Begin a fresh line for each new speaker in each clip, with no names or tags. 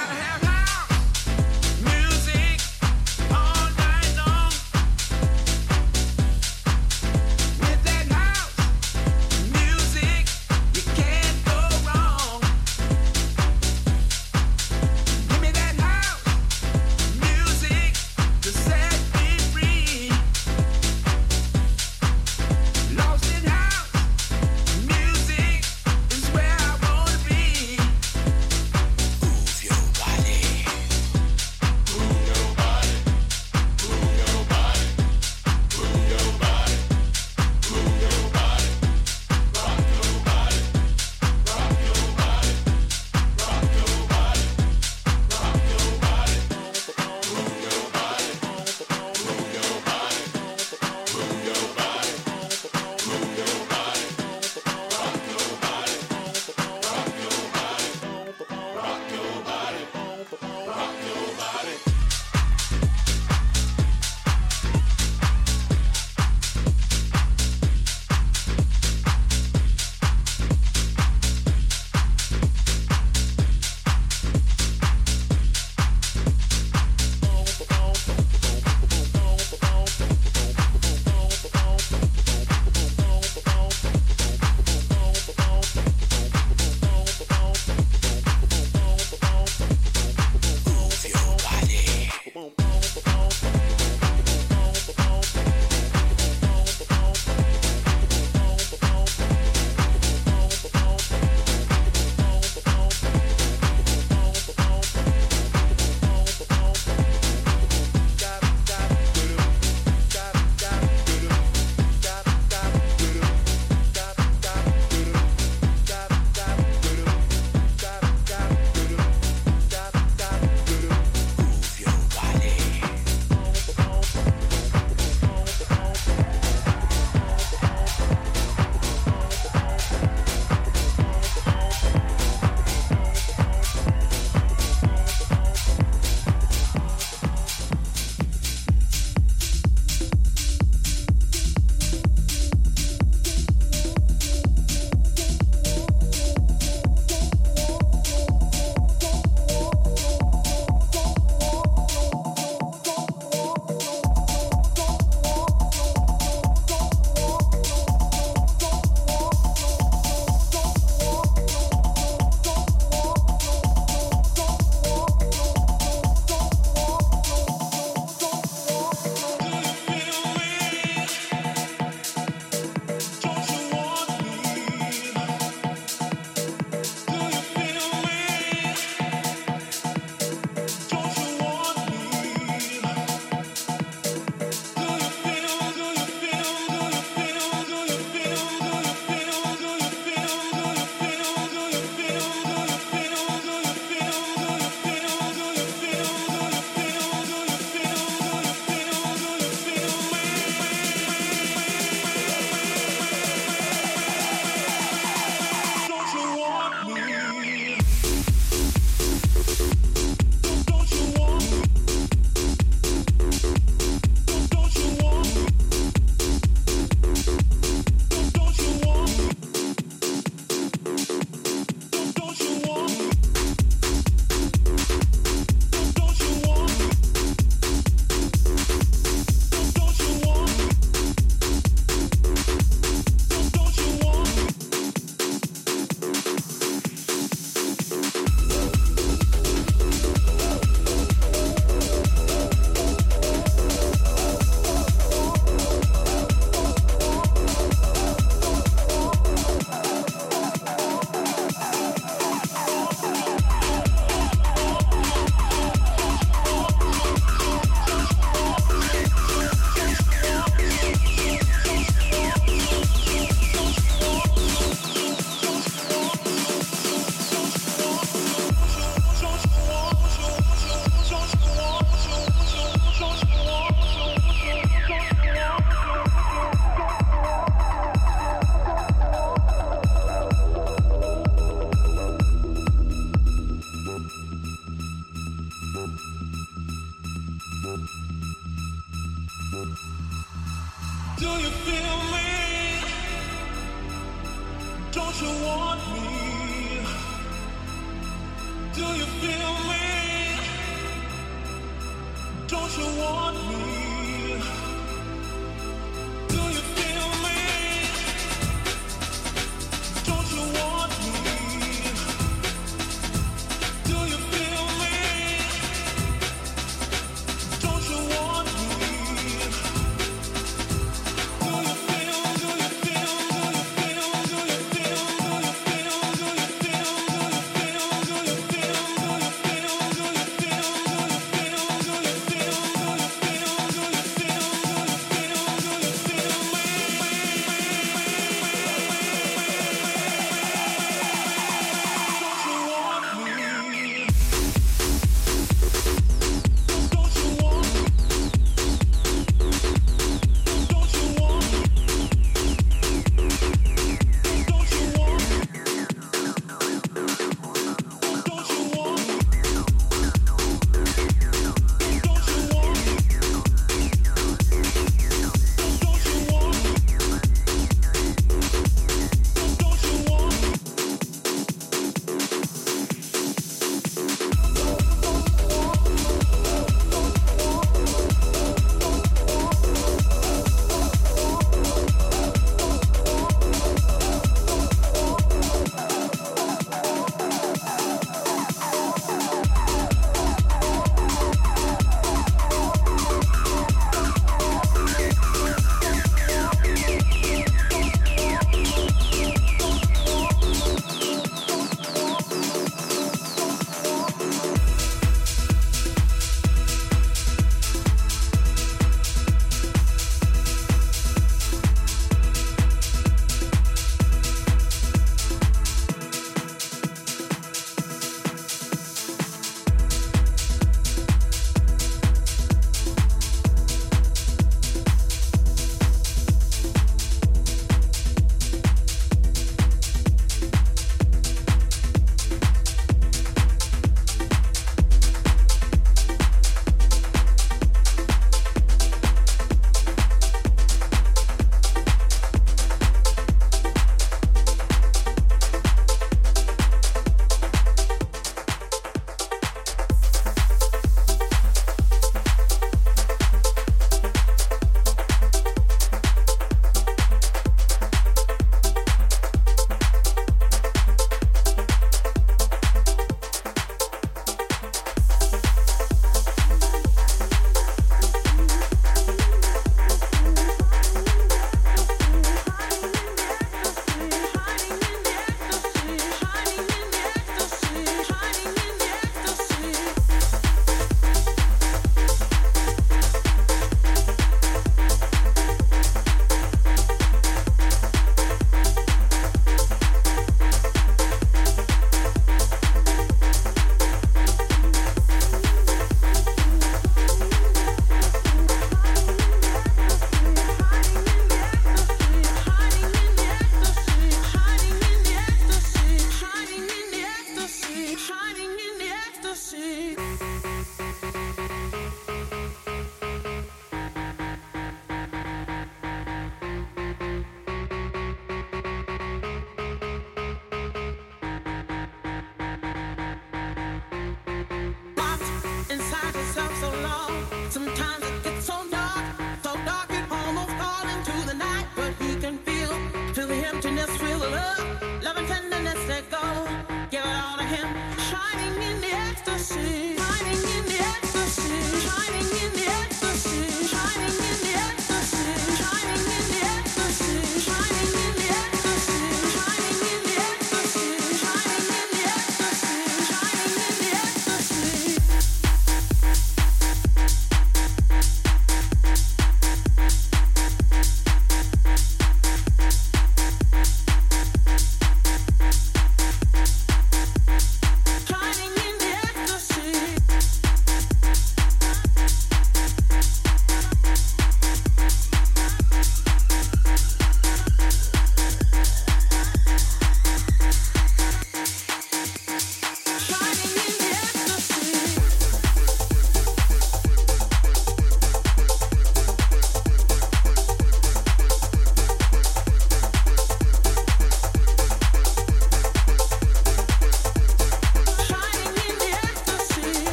gotta have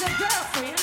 a girlfriend.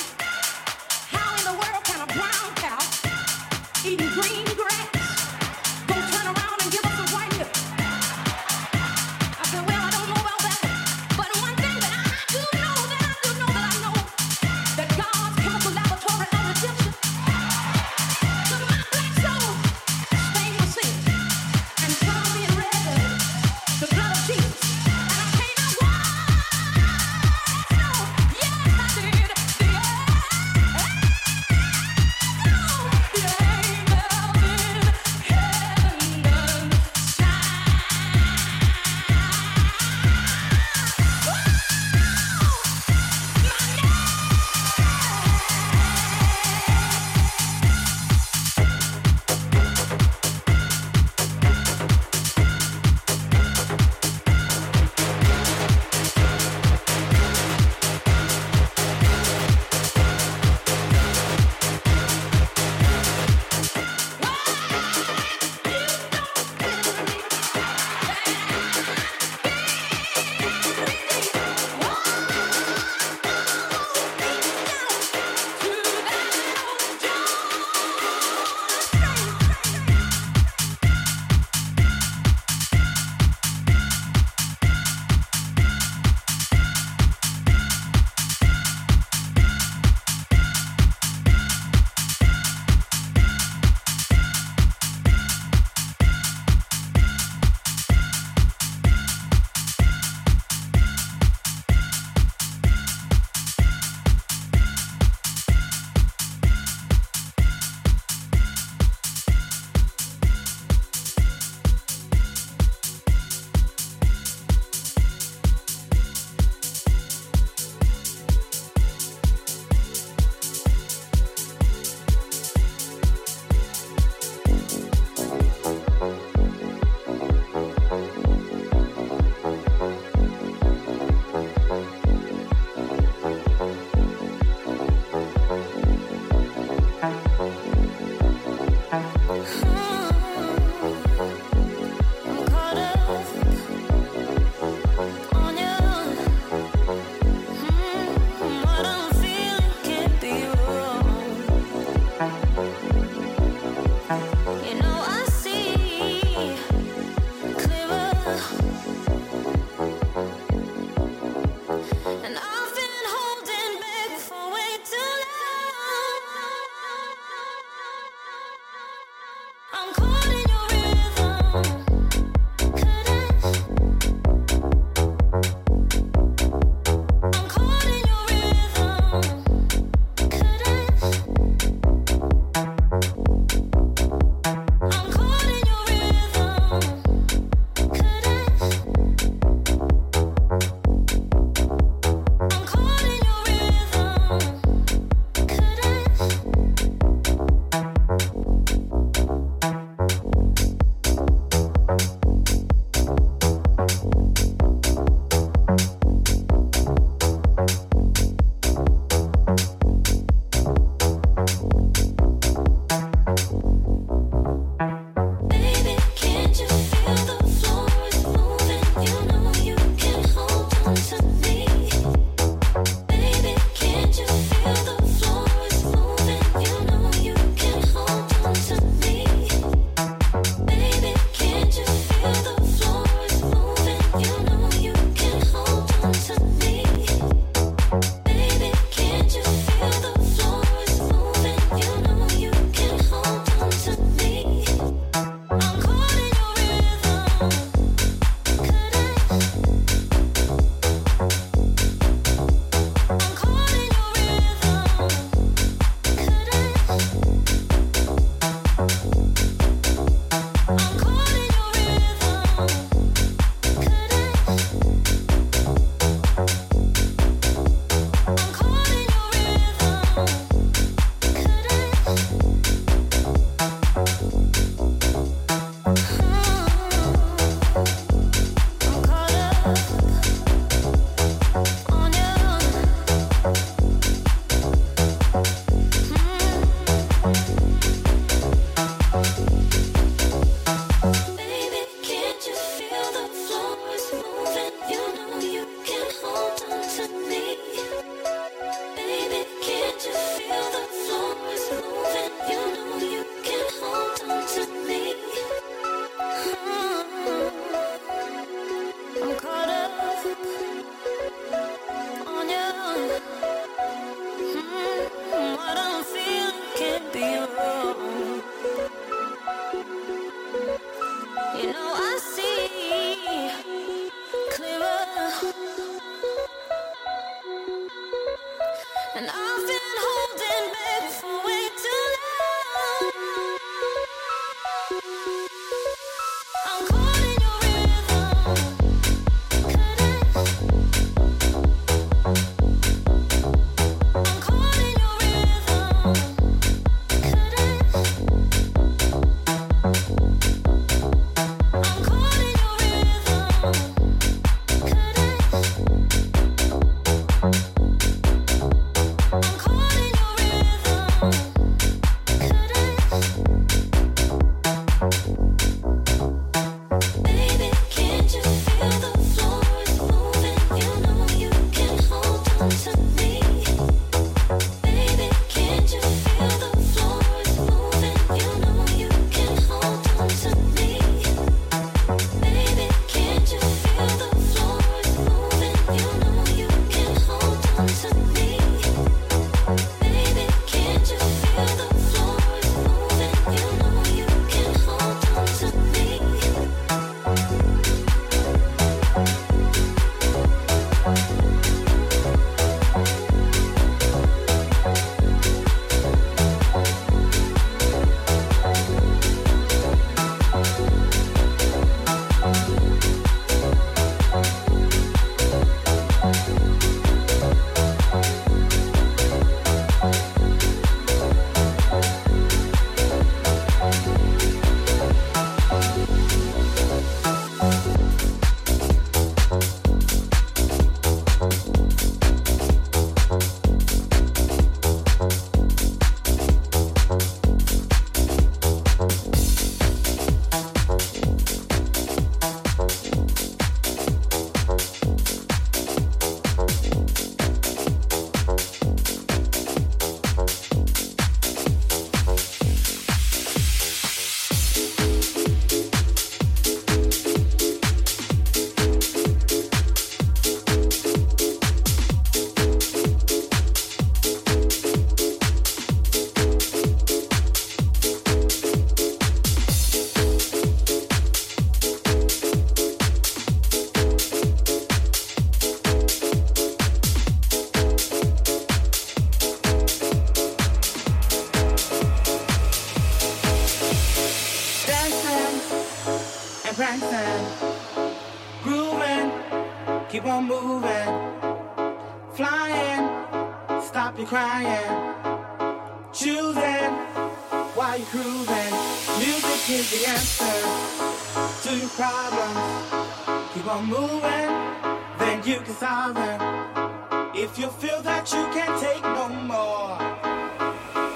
If you feel that you can't take no more,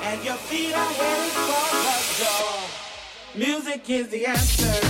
and your feet are headed for the door, music is the answer.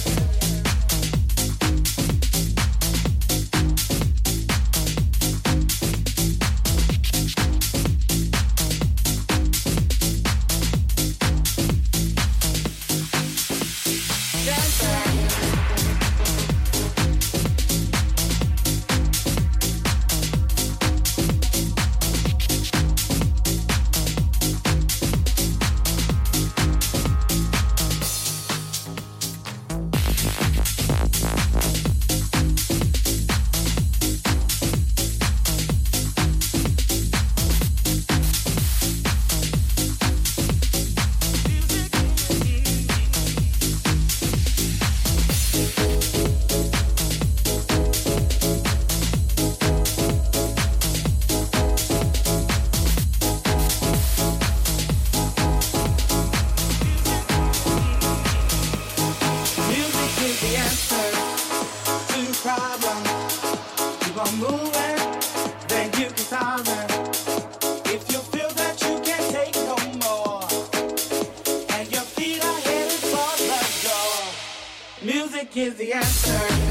music the answer.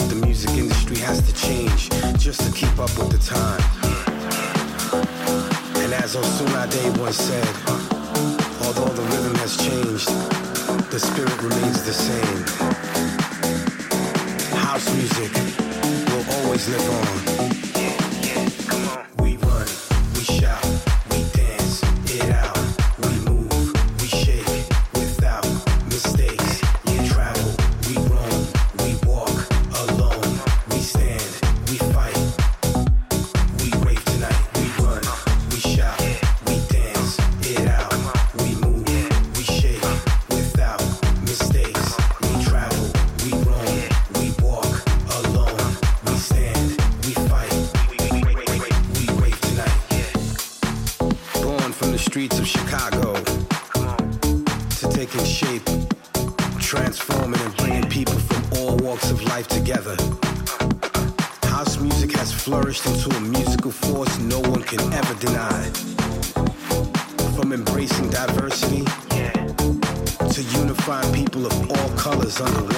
the music industry has to change just to keep up with the time. And as Osunlade once said, although the rhythm has changed, the spirit remains the same. House music will always live on. follow